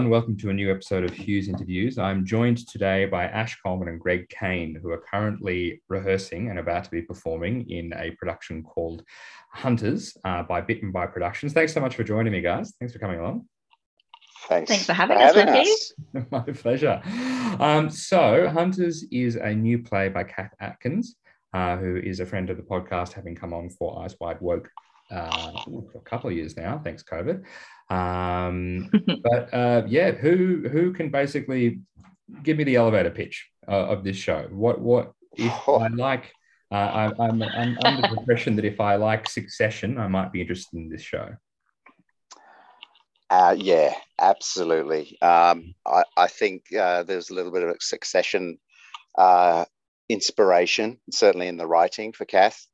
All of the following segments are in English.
Hello, everyone. Welcome to a new episode of Hughes Interviews. I'm joined today by Ash Coleman and Greg Kane, who are currently rehearsing and about to be performing in a production called Hunters uh, by Bitten by Productions. Thanks so much for joining me, guys. Thanks for coming along. Thanks. Thanks for having us, Ricky. us. My pleasure. Um, so, Hunters is a new play by Kath Atkins, uh, who is a friend of the podcast, having come on for Eyes Wide Woke uh, for a couple of years now, thanks COVID. Um, but uh, yeah, who who can basically give me the elevator pitch uh, of this show? What what if I like? Uh, I, I'm, I'm under the impression that if I like Succession, I might be interested in this show. Uh, yeah, absolutely. Um, I, I think uh, there's a little bit of a succession uh, inspiration, certainly in the writing for Kath,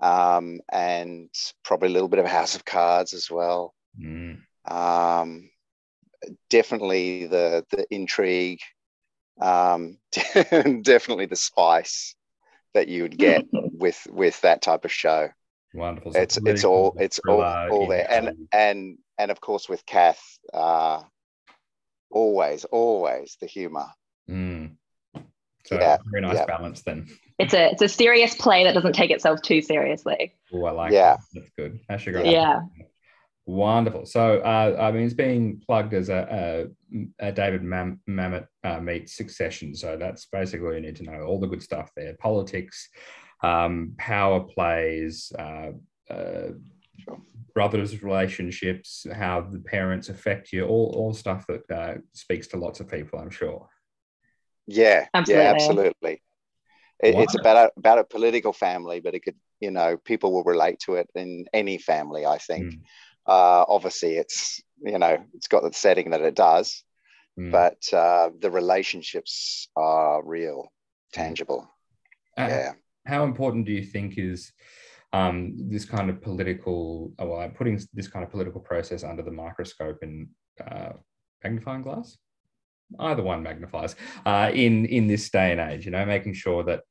um, and probably a little bit of House of Cards as well. Mm. Um, definitely the the intrigue, um, definitely the spice that you would get with with that type of show. Wonderful. So It's it's all it's all, all there, and and and of course with Kath, uh, always always the humour. Mm. So Yeah, very nice yeah. balance then. It's a it's a serious play that doesn't take itself too seriously. Oh, I like Yeah. that. That's good. Actually, great. Yeah. Wonderful. So, uh, I mean, it's being plugged as a, a, a David Mam- Mamet uh, meets Succession. So that's basically you need to know all the good stuff there: politics, um, power plays, uh, uh, Sure. brothers' relationships, how the parents affect you, all all stuff that uh, speaks to lots of people. I'm sure. Yeah, Absolutely. yeah, absolutely. It, it's about a, about a political family, but it could, you know, people will relate to it in any family. I think. Mm. Uh, obviously, it's you know, it's got the setting that it does, Mm. but uh, the relationships are real, tangible. Uh, Yeah. how important do you think is um, this kind of political, oh, well, putting this kind of political process under the microscope and uh, magnifying glass? Either one magnifies uh, in in this day and age. You know, making sure that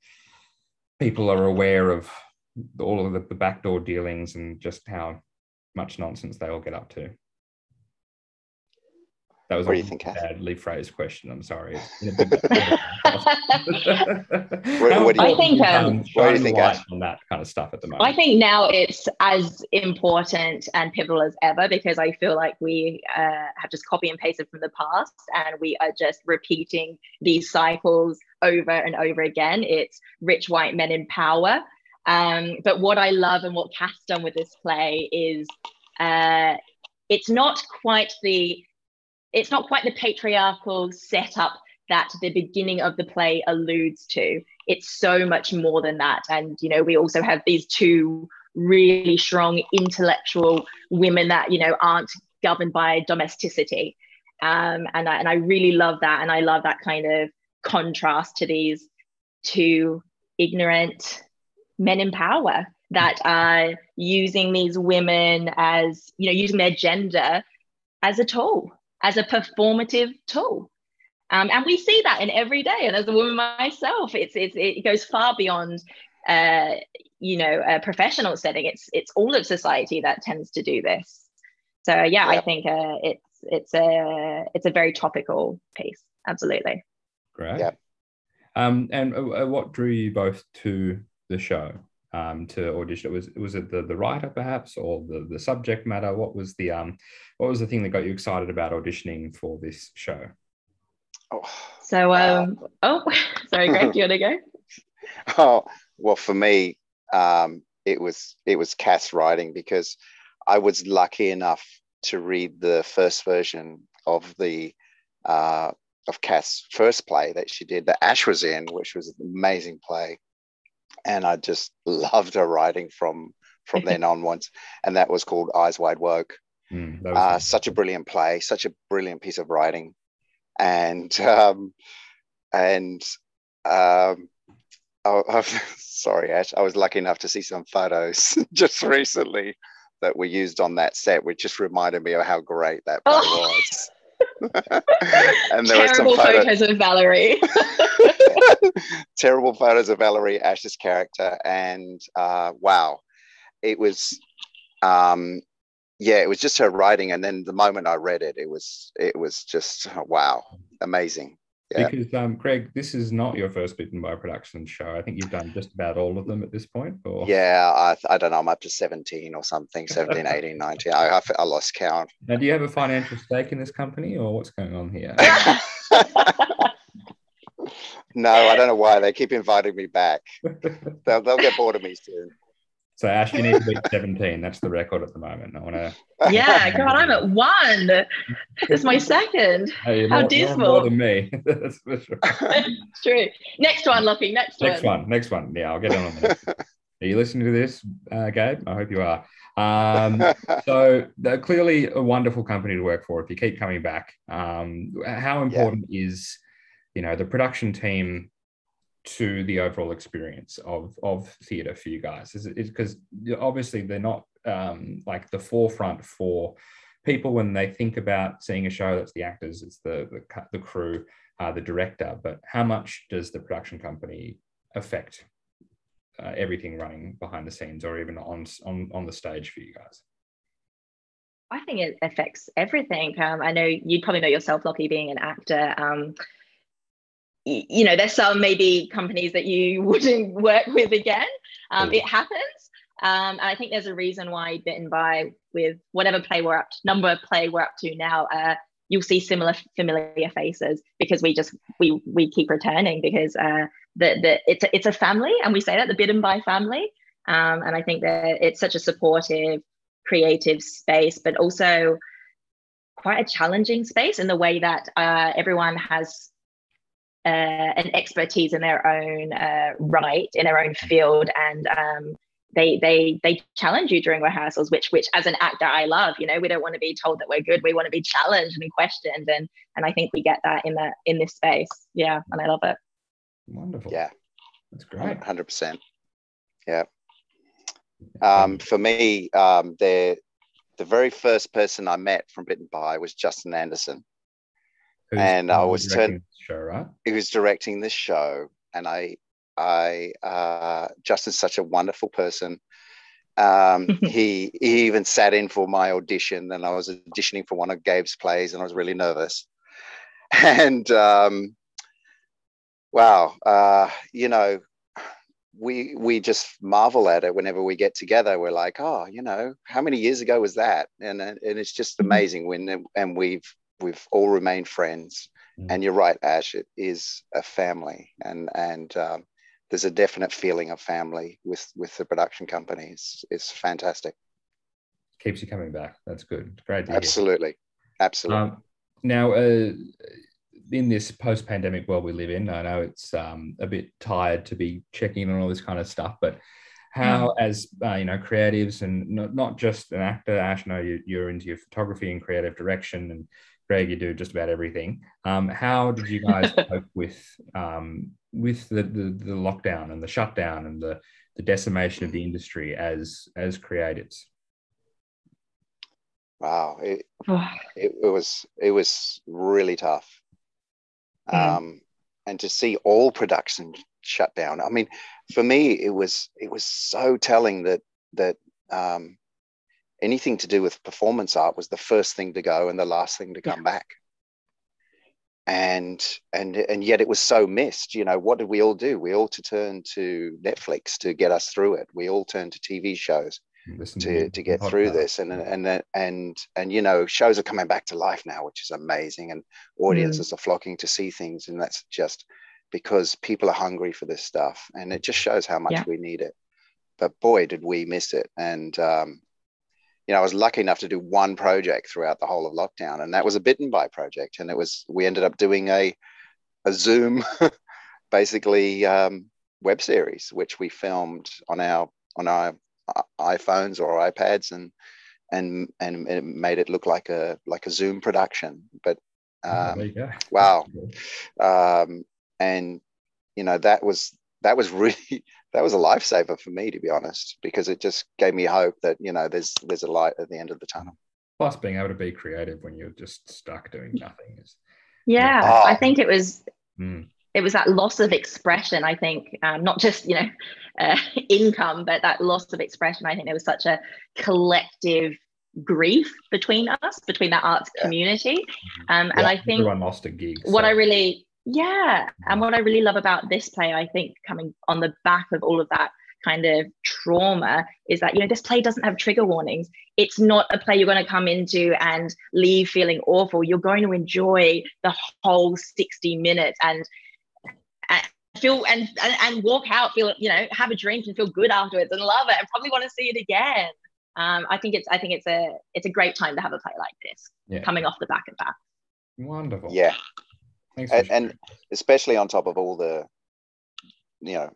people are aware of all of the, the backdoor dealings and just how much nonsense they all get up to. That was What a do you think, Kath? badly phrased question. I'm sorry. It's been a big- What- what do you- I think, um, um, what do you think, light on that kind of stuff at the moment. I think now it's as important and pivotal as ever because I feel like we uh, have just copy and pasted from the past and we are just repeating these cycles over and over again. It's rich white men in power. Um, but what I love and what Kath's done with this play is uh, it's not quite the it's not quite the patriarchal setup that the beginning of the play alludes to. It's so much more than that. And you know we also have these two really strong intellectual women that you know aren't governed by domesticity. Um, and, I, and i really love that. And i love that kind of contrast to these two ignorant men in power that are using these women as you know using their gender as a tool as a performative tool um, and we see that in every day. And as a woman myself, it's, it's it goes far beyond, uh, you know, a professional setting. It's it's all of society that tends to do this. So yeah, I think uh, it's it's a it's a very topical piece. Absolutely. Great. Yeah. Um, and uh, uh, what drew you both to the show? Um, to audition, was was it the the writer perhaps, or the the subject matter? What was the um, what was the thing that got you excited about auditioning for this show? Oh, So Wow. um, oh, sorry, Greg, do you want to go? oh well, for me, um, it was it was Kath writing because I was lucky enough to read the first version of the uh, of Kath' first play that she did that Ash was in, which was an amazing play, and I just loved her writing from from then onwards, and that was called Eyes Wide Woke. Mm, that was uh, such a brilliant play, such a brilliant piece of writing, and um, and um, oh, oh, sorry, Ash, I was lucky enough to see some photos just recently that were used on that set, which just reminded me of how great that play Oh. was. And there were some Terrible photos, photos of Valerie. terrible photos of Valerie Ash's character, and uh, wow, it was, um, yeah, it was just her writing, and then the moment I read it, it was it was just wow, amazing. Yeah. Because um, Greg, this is not your first Bitten by Production show. I think you've done just about all of them at this point. Or? Yeah, I, I don't know. I'm up to 17 or something, 17, 18, 19. I, I, I lost count. Now, do you have a financial stake in this company or what's going on here? no, I don't know why. They keep inviting me back. They'll, they'll get bored of me soon. So Ash, you need to beat 17. That's the record at the moment. I want to. Yeah, God, I'm at one. It's my second. Hey, How more, dismal. More, more than me. That's for sure. true. Next one, Lucky. Next, next one. one. Next one. Yeah, I'll get on that. Are you listening to this, uh, Gabe? I hope you are. Um, so they're clearly a wonderful company to work for if you keep coming back. Um, how important yeah. is, you know, the production team to the overall experience of of theatre for you guys? Is it because obviously they're not um, like the forefront for people when they think about seeing a show. That's the actors, it's the the, the crew, uh, the director. But how much does the production company affect uh, everything running behind the scenes, or even on on on the stage for you guys? I think it affects everything. Um, I know you'd probably know yourself, Lockie, being an actor. Um, you know, there's some maybe companies that you wouldn't work with again. Um, it happens. Um, and I think there's a reason why Bitten by with whatever play we're up to, number of play we're up to now, uh, you'll see similar familiar faces because we just we we keep returning because uh, the the it's a, it's a family and we say that the Bitten by family. Um, and I think that it's such a supportive, creative space, but also quite a challenging space in the way that uh, everyone has uh, an expertise in their own uh, right, in their own field, and um, they they they challenge you during rehearsals, which which as an actor I love. You know, we don't want to be told that we're good. We want to be challenged and questioned, and and I think we get that in that in this space. Yeah, and I love it. Wonderful. Yeah, that's great. Hundred percent. Yeah. Um, for me, um, the the very first person I met from Bitten by was Justin Anderson. Who's and I was turned. Show, right? He was directing this show, and I, I, uh, Justin's such a wonderful person. Um, he he even sat in for my audition, and I was auditioning for one of Gabe's plays, and I was really nervous. And um, wow, uh, you know, we we just marvel at it whenever we get together. We're like, oh, you know, how many years ago was that? And and it's just mm-hmm. amazing when and we've we've all remained friends. Mm. And you're right, Ash. It is a family, and and um, there's a definite feeling of family with with the production company. It's, it's fantastic. Keeps you coming back. That's good. Great. Absolutely, absolutely. Um, now, uh, in this post-pandemic world we live in, I know it's um, a bit tired to be checking on all this kind of stuff, but how, mm. as uh, you know, creatives and not, not just an actor, Ash, know you, you're into your photography and creative direction and Greg, you do just about everything. Um, how did you guys cope with um, with the, the, the lockdown and the shutdown and the the decimation of the industry as as creatives? Wow, it, it, it was it was really tough. Mm. Um, and to see all production shut down. I mean, for me, it was it was so telling that that um, anything to do with performance art was the first thing to go and the last thing to come yeah. back. And and and yet it was so missed you know what did we all do? We all to turn to netflix to get us through it. We all turned to tv shows Listen to, to, to get through this. And and and and you know shows are coming back to life now which is amazing. And audiences mm. are flocking to see things. And that's just because people are hungry for this stuff. And it just shows how much yeah. we need it. But boy did we miss it. And um, you know, I was lucky enough to do one project throughout the whole of lockdown, and that was a bitten by project. And it was we ended up doing a a Zoom, basically um, web series, which we filmed on our on our uh, iPhones or iPads, and and and it made it look like a like a Zoom production. But oh, um, oh, wow, um, and you know that was that was really that was a lifesaver for me to be honest because it just gave me hope that you know there's there's a light at the end of the tunnel plus being able to be creative when you're just stuck doing nothing is yeah oh. i think it was mm. it was that loss of expression i think um, not just you know uh, income but that loss of expression i think there was such a collective grief between us, between that arts yeah. community. Mm-hmm. Um, and yeah, I think everyone lost a gig. What so. I really, yeah, and what I really love about this play, I think, coming on the back of all of that kind of trauma is that you know this play doesn't have trigger warnings. It's not a play you're going to come into and leave feeling awful. You're going to enjoy the whole 60 minutes and, and feel and, and and walk out feel you know have a drink and feel good afterwards and love it and probably want to see it again. Um, i think it's i think it's a it's a great time to have a play like this yeah. coming off the back of that. Wonderful. Yeah and, and especially on top of all the you know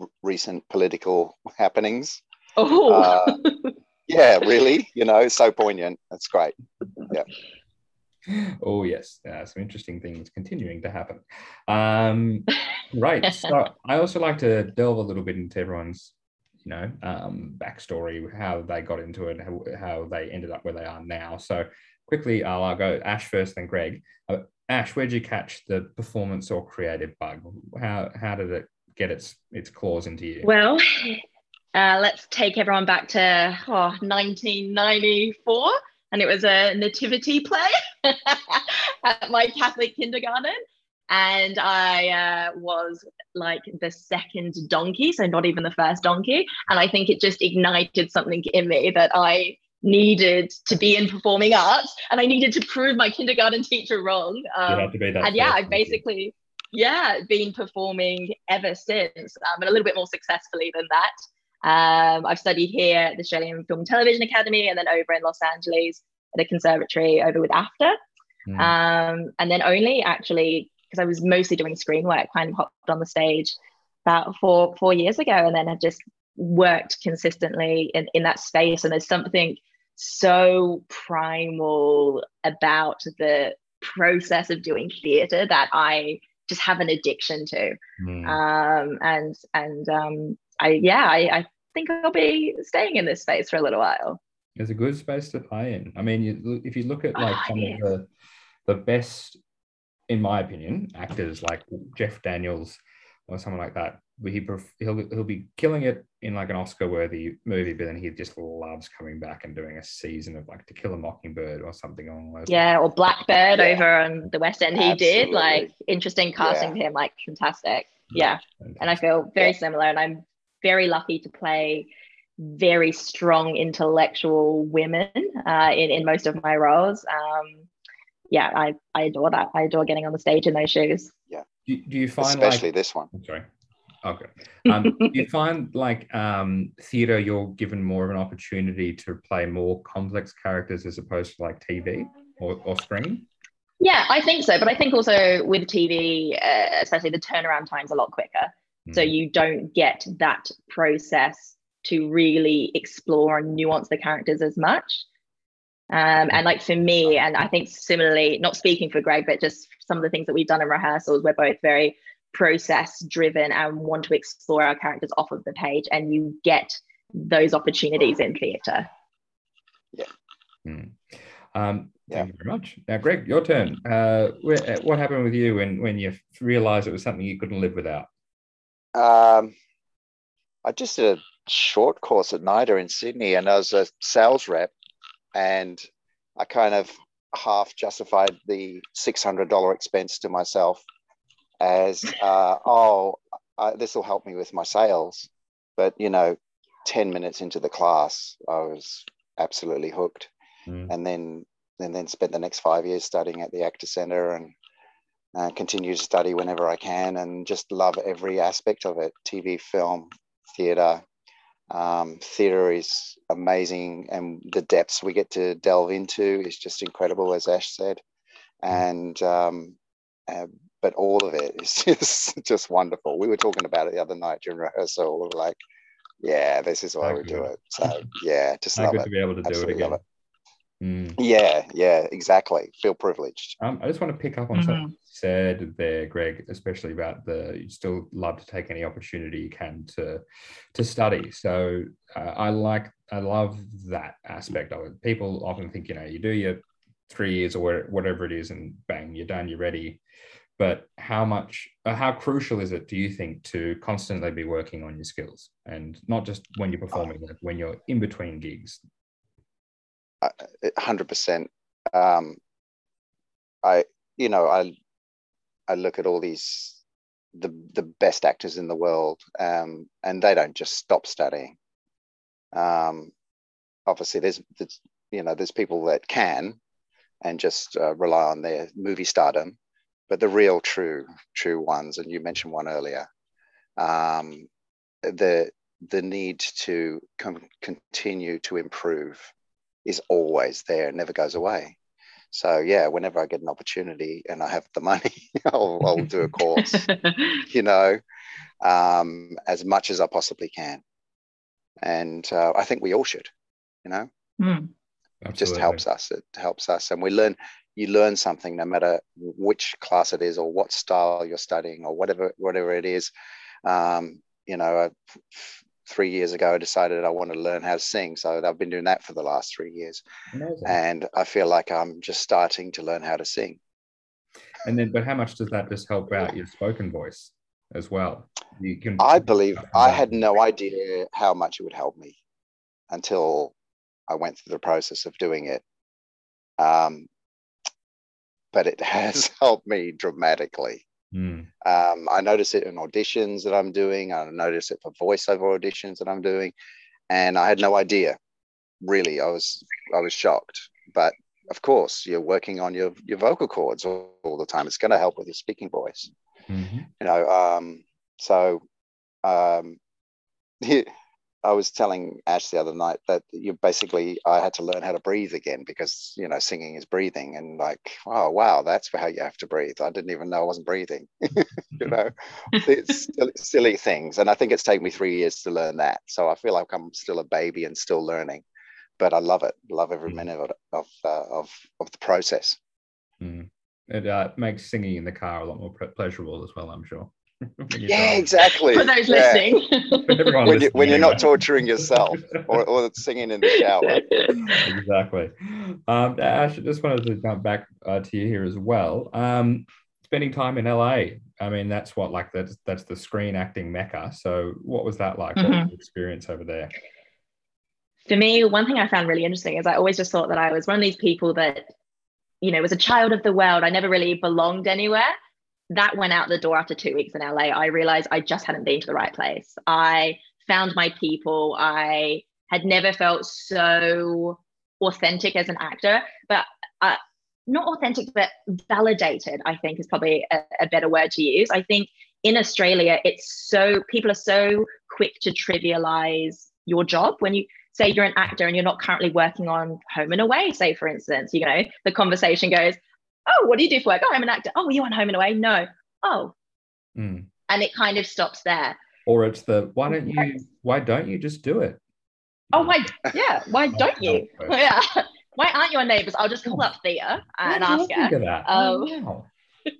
r- recent political happenings. Oh, uh, yeah, really, you know, so poignant. That's great. Yeah. Oh yes, uh, some interesting things continuing to happen. Um, right. So I also like to delve a little bit into everyone's, you know, um, backstory, how they got into it, how, how they ended up where they are now. So quickly, I'll, I'll go Ash first, then Greg. Uh, Ash, where'd you catch the performance or creative bug? How how did it get its its claws into you? Well, uh, let's take everyone back to oh, 1994, and it was a nativity play at my Catholic kindergarten. And I uh, was like the second donkey, so not even the first donkey. And I think it just ignited something in me that I needed to be in performing arts and I needed to prove my kindergarten teacher wrong. Um, and yeah, I basically, yeah, been performing ever since, um, and a little bit more successfully than that. Um, I've studied here at the Australian Film and Television Academy, and then over in Los Angeles at a conservatory over with AFTA. Mm. Um, and then only actually because I was mostly doing screen work, kind of hopped on the stage about four four years ago, and then have just worked consistently in, in that space. And there's something so primal about the process of doing theatre that I just have an addiction to. Mm. Um, and and um, I yeah, I, I think I'll be staying in this space for a little while. It's a good space to play in. I mean, you, if you look at like some of the the best, in my opinion, actors like Jeff Daniels or someone like that, he he'll he'll be killing it in like an Oscar worthy movie, but then he just loves coming back and doing a season of like To Kill a Mockingbird or something along those. Yeah, or Blackbird yeah. over on the West End. He Absolutely. did like interesting casting yeah. him, like fantastic. Yeah, fantastic. and I feel very yeah. similar, and I'm very lucky to play very strong intellectual women uh, in in most of my roles. Um, yeah, I I adore that. I adore getting on the stage in those shoes. Yeah. Do, do you find especially like, this one? sorry. Okay. Um, you find like um, theatre, you're given more of an opportunity to play more complex characters as opposed to like TV or, or screen? Yeah, I think so. But I think also with TV, uh, especially the turnaround time's a lot quicker. Mm. So you don't get that process to really explore and nuance the characters as much. Um, and like for me, and I think similarly, not speaking for Greg, but just some of the things that we've done in rehearsals, we're both very process driven and want to explore our characters off of the page and you get those opportunities in theatre yeah mm. um, yeah. Thank you very much. Now, Greg, your turn. Uh, where, what happened with you when, when you realized it was something you couldn't live without? Um, I just did a short course at NIDA in Sydney and I was a sales rep and I kind of half justified the $600 expense to myself as uh, oh this will help me with my sales. But you know 10 minutes into the class i was absolutely hooked. Mm. and then and then spent the next five years studying at the actor center and uh, continue to study whenever i can and just love every aspect of it. Tv film theater um, theater is amazing and the depths we get to delve into is just incredible as ash said mm. and um, uh, but all of it is just just wonderful. We were talking about it the other night during rehearsal. We were like, yeah, this is why we do it. So yeah, just love good it. to be able to Absolutely do it again. It. Mm. Yeah, yeah, exactly. Feel privileged. Um, I just want to pick up on mm-hmm. something you said there, Greg, especially about the you still love to take any opportunity you can to to study. So uh, I like, I love that aspect of it. People often think, you know, you do your three years or whatever it is, and bang, you're done, you're ready but how much uh, how crucial is it do you think to constantly be working on your skills and not just when you're performing like when you're in between gigs hundred percent. Um, I, you know, I, I look at all these the the best actors in the world, um, and they don't just stop studying. Um, obviously, there's, there's you know there's people that can, and just uh, rely on their movie stardom, but the real true true ones, and you mentioned one earlier, um, the the need to com- continue to improve is always there, and never goes away. So yeah, whenever I get an opportunity and I have the money, I'll, I'll do a course. you know, um, as much as I possibly can, and uh, I think we all should. You know, mm. it just helps us. It helps us, and we learn. You learn something no matter which class it is or what style you're studying or whatever whatever it is. Um, you know, three years ago, I decided I wanted to learn how to sing. So I've been doing that for the last three years. Amazing. And I feel like I'm just starting to learn how to sing. And then, but how much does that just help out your spoken voice as well? You can. I believe I had no idea how much it would help me until I went through the process of doing it. Um, but it has helped me dramatically. Mm. Um, I notice it in auditions that I'm doing. I notice it for voiceover auditions that I'm doing, and I had no idea. Really, I was I was shocked. But of course, you're working on your your vocal cords all, all the time. It's going to help with your speaking voice. Mm-hmm. You know, um, so um, I was telling Ash the other night that you basically I had to learn how to breathe again because you know singing is breathing and like oh wow that's how you have to breathe. I didn't even know I wasn't breathing. you know, it's silly things, and I think it's taken me three years to learn that. So I feel like I'm still a baby and still learning, but I love it. Love every mm. minute of of uh, of, of the process. Mm. It uh, makes singing in the car a lot more pleasurable as well. I'm sure. yeah, exactly. For those yeah. listening. when, you, when you're not torturing yourself or, or singing in the shower. exactly. Um, Ash, I just wanted to jump back uh, to you here as well. Um, spending time in LA, I mean, that's what, like, that's, that's the screen acting mecca. So, what was that like? Mm-hmm. What was the experience over there? For me, one thing I found really interesting is I always just thought that I was one of these people that, you know, was a child of the world. I never really belonged anywhere that went out the door after two weeks in LA. I realized I just hadn't been to the right place. I found my people. I had never felt so authentic as an actor, but uh, not authentic, but validated, I think is probably a, a better word to use. I think in Australia, it's so, people are so quick to trivialize your job when you say you're an actor and you're not currently working on home and away say for instance you know the conversation goes oh, what do you do for work? Oh, I'm an actor. Oh, you on Home and Away? No. Oh. Mm. And it kind of stops there. Or it's the why don't you why don't you just do it? Oh why yeah, why don't you? yeah. Why aren't you on neighbors? I'll just call up Thea and ask her. Um, oh, wow.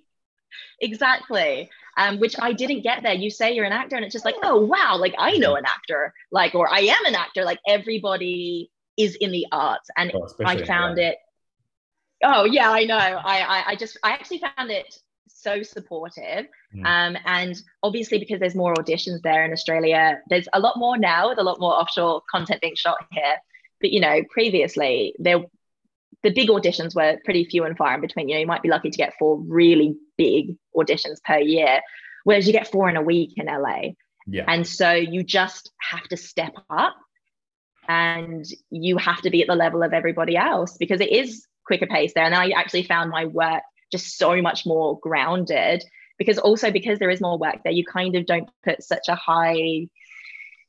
exactly. Um, which I didn't get there. You say you're an actor, and it's just like, oh wow, like I know an actor, like or I am an actor. Like everybody is in the arts, and well, I found it Oh yeah, I know. I, I, I just I actually found it so supportive. Mm. Um, and obviously because there's more auditions there in Australia, there's a lot more now with a lot more offshore content being shot here. But you know, previously there the big auditions were pretty few and far in between. You know, you might be lucky to get four really big auditions per year, whereas you get four in a week in LA. Yeah. And so you just have to step up and you have to be at the level of everybody else because it is quicker pace there. And I actually found my work just so much more grounded because also because there is more work there, you kind of don't put such a high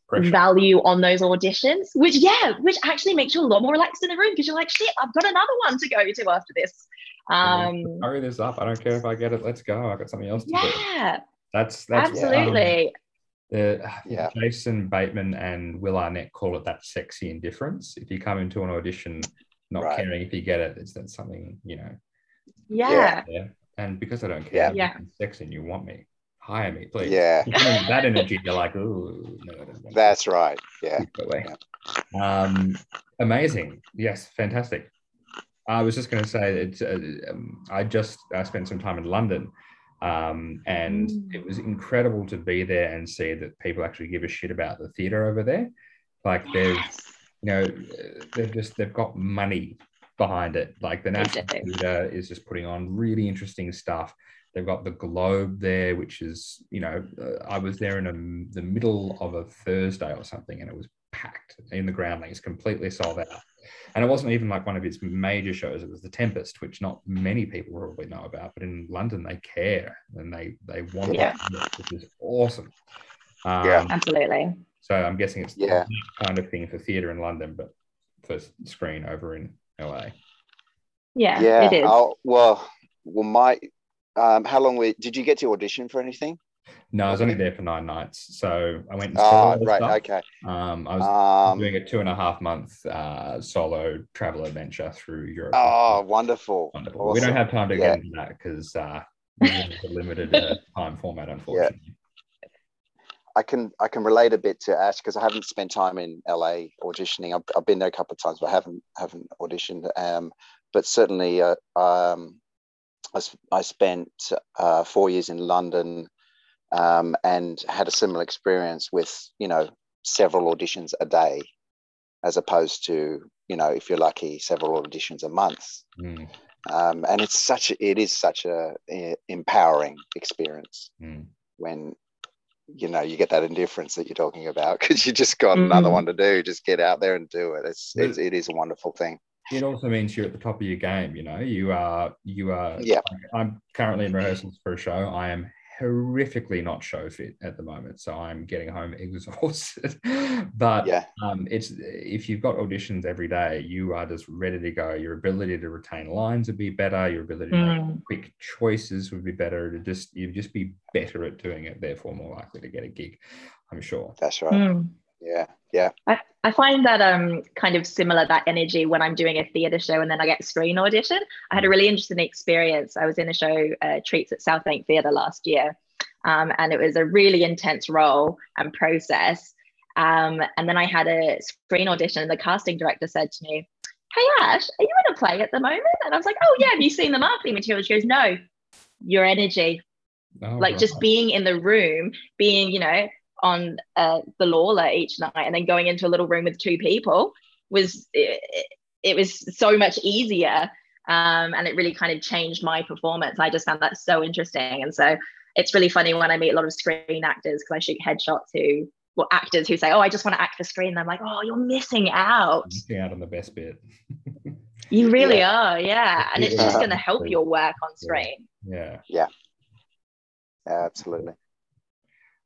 Pressure. value on those auditions, which yeah, which actually makes you a lot more relaxed in the room because you're like, shit, I've got another one to go to after this. Um, hurry this up. I don't care if I get it. Let's go. I've got something else to yeah, do. Yeah. That's that's absolutely. Um, the, yeah. Jason Bateman and Will Arnett call it that sexy indifference. If you come into an audition not right. caring if you get it. It's that something, you know. Yeah. yeah. And because I don't care, yeah. I'm sexy and you want me, hire me, please. Yeah. that energy, you're like, ooh, no, That's right. Yeah. yeah. Um, amazing. Yes, fantastic. I was just going to say that uh, um, I just I spent some time in London um, and mm. it was incredible to be there and see that people actually give a shit about the theatre over there. Like yes. there's you know, they've just they've got money behind it. Like the National Theatre is just putting on really interesting stuff. They've got the Globe there, which is, you know, uh, I was there in a, the middle of a Thursday or something, and it was packed in the groundlings, completely sold out. And it wasn't even like one of its major shows. It was The Tempest, which not many people probably know about, but in London they care and they they want yeah. it, which is awesome. Um, yeah, absolutely. So I'm guessing it's yeah. kind of thing for theatre in London, but for screen over in LA. Yeah, yeah. it is. I'll, well, well, my um, how long were, did you get to audition for anything? No, I was only there for nine nights. So I went and oh, right, stuff. okay. Um, I was um, doing a two and a half month uh, solo travel adventure through Europe. Oh, wonderful. wonderful. Awesome. We don't have time to yeah. get into that because uh, it's a limited uh, time format, unfortunately. Yeah. I can I can relate a bit to Ash because I haven't spent time in LA auditioning. I've, I've, been there a couple of times, but I haven't haven't auditioned. Um, but certainly, uh, um, I, I spent uh, four years in London um, and had a similar experience with you know several auditions a day, as opposed to you know if you're lucky several auditions a month. Mm. Um, and it's such a, it is such a, a empowering experience mm. when you know you get that indifference that you're talking about because you just got mm. another one to do just get out there and do it. It's, it's it is a wonderful thing. it also means you're at the top of your game you know you are you are yeah. I'm currently in rehearsals for a show. I am horrifically not show fit at the moment, so I'm getting home exhausted. but yeah. um, it's if you've got auditions every day, you are just ready to go. Your ability to retain lines would be better. Your ability to mm. make quick choices would be better. To just you'd just be better at doing it. Therefore, more likely to get a gig. I'm sure. That's right. Mm. Yeah, yeah. I, I find that um kind of similar that energy when I'm doing a theatre show and then I get screen audition. I had a really interesting experience. I was in a show uh, Treats at South Bank Theatre last year, um, and it was a really intense role and process. Um, and then I had a screen audition, and the casting director said to me, "Hey Ash, are you in a play at the moment?" And I was like, "Oh yeah, have you seen the marketing material?" She goes, "No, your energy." Oh, like just being in the room, being, you know, on uh, the Lawler each night and then going into a little room with two people was it, it was so much easier um, and it really kind of changed my performance. I just found that so interesting. And so it's really funny when i meet a lot of screen actors because i shoot headshots who well actors who say oh i just want to act for screen and i'm like oh you're missing out. Missing out on the best bit. You really yeah. are yeah. And it's just going to help your work on screen. Yeah yeah, yeah. Absolutely.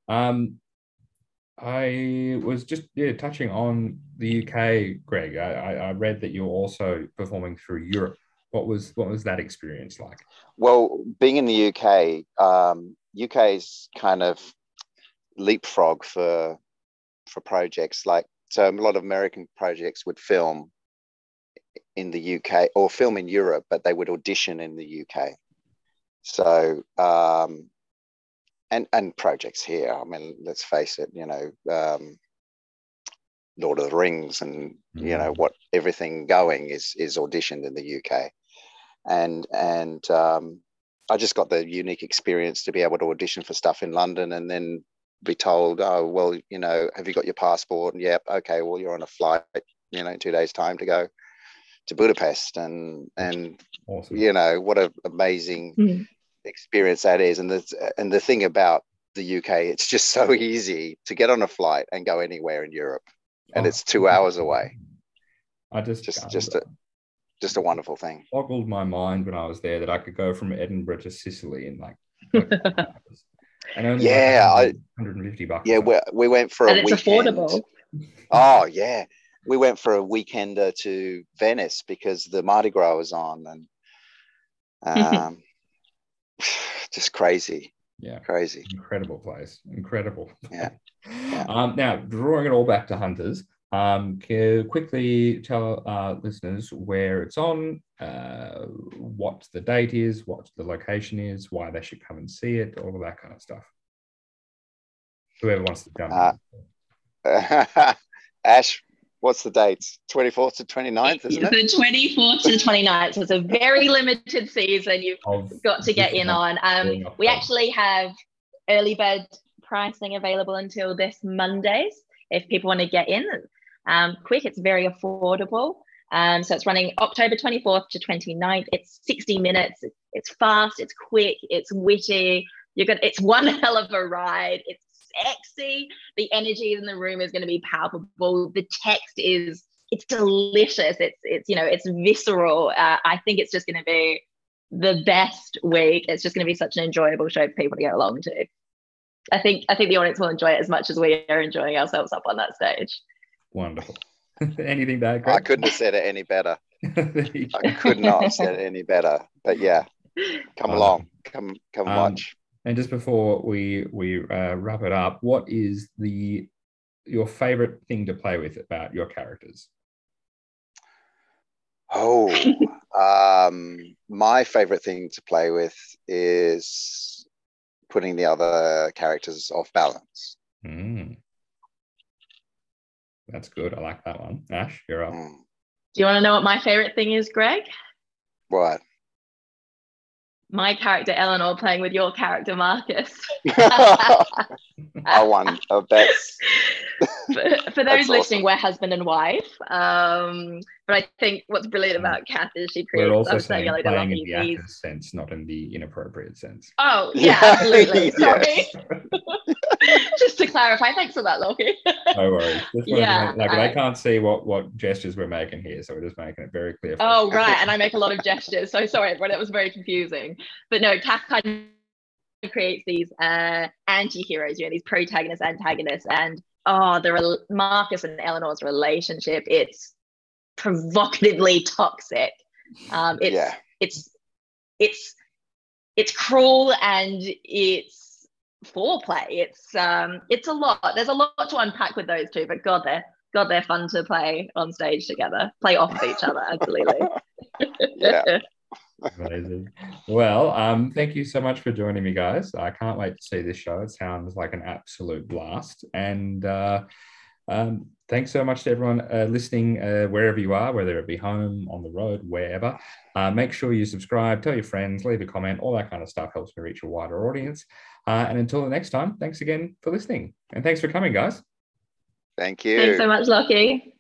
Um I was just yeah touching on the UK, Greg. I, I read that you're also performing through Europe. What was what was that experience like? Well, being in the UK, um, UK's kind of leapfrog for for projects. Like so, a lot of American projects would film in the UK or film in Europe, but they would audition in the UK. So um, and and projects here. I mean, let's face it, you know, um, Lord of the Rings and mm-hmm. you know mm. what everything going is is auditioned in the UK, and and um, I just got the unique experience to be able to audition for stuff in London and then be told, oh well, you know, have you got your passport? And yep, okay, well you're on a flight, you know, in two days time to go to Budapest, and and awesome. you know what an amazing. Mm-hmm experience that is. And the and the thing about the UK, it's just so easy to get on a flight and go anywhere in Europe, and oh. it's two hours away. I just just just a just a wonderful thing. Boggled my mind when I was there that I could go from Edinburgh to Sicily in like. and only yeah, like 150 bucks. Yeah, we, we went for and a it's weekend. affordable. Oh yeah, we went for a weekender to Venice because the Mardi Gras was on, and um, just crazy. Yeah. Crazy. Incredible place. Incredible. Yeah. yeah. Um, now, drawing it all back to Hunters, um, can you quickly tell listeners where it's on, uh, what the date is, what the location is, why they should come and see it, all of that kind of stuff. Whoever wants to jump uh, Ash, what's the dates? 24th to 29th, isn't it? The 24th to 29th. So it's a very limited season you've got to get in on. Um, we actually have early bird pricing available until this Mondays if people want to get in. Um, quick, it's very affordable. Um, so it's running October 24th to 29th. It's 60 minutes. It's fast. It's quick. It's witty. You're gonna. It's one hell of a ride. It's sexy. The energy in the room is going to be palpable. The text is. It's delicious. It's. It's. You know. It's visceral. Uh, I think it's just going to be the best week. It's just going to be such an enjoyable show for people to get along to. I think. I think the audience will enjoy it as much as we are enjoying ourselves up on that stage. Wonderful. Anything to add? I couldn't have said it any better. I could not have said it any better. But yeah, come along, come come um, watch. And just before we we uh, wrap it up, what is the your favorite thing to play with about your characters? Oh, um, my favorite thing to play with is putting the other characters off balance. Mm. That's good. I like that one. Ash, you're up. Mm. Do you want to know what my favorite thing is, Greg? What? My character Eleanor playing with your character Marcus. I won. Oh, that's for, for those listening, awesome. we're husband and wife. Um, but I think what's brilliant mm. about Kath is she creates. We're also saying playing in the active sense, not in the inappropriate sense. Oh yeah, absolutely. Sorry. Just to clarify, thanks for that, Loki. no worries. yeah, like I, they can't see what what gestures we're making here, so we're just making it very clear. oh right, and I make a lot of gestures. So sorry, everyone. It was very confusing. But no, Kath kind of creates these uh, anti-heroes, you know, these protagonists, antagonists, and oh, the Marcus and Eleanor's relationship, it's provocatively toxic. Um, it's yeah. it's it's it's cruel and it's foreplay. It's um it's a lot. There's a lot to unpack with those two, but God, they're God, they're fun to play on stage together, play off of each other. Absolutely. yeah. Amazing. Well, um, thank you so much for joining me, guys. I can't wait to see this show. It sounds like an absolute blast. And uh, um, thanks so much to everyone uh, listening uh, wherever you are, whether it be home, on the road, wherever. Uh, make sure you subscribe, tell your friends, leave a comment. All that kind of stuff helps me reach a wider audience. Uh, and until the next time, thanks again for listening. And thanks for coming, guys. Thank you. Thanks so much, Lockie.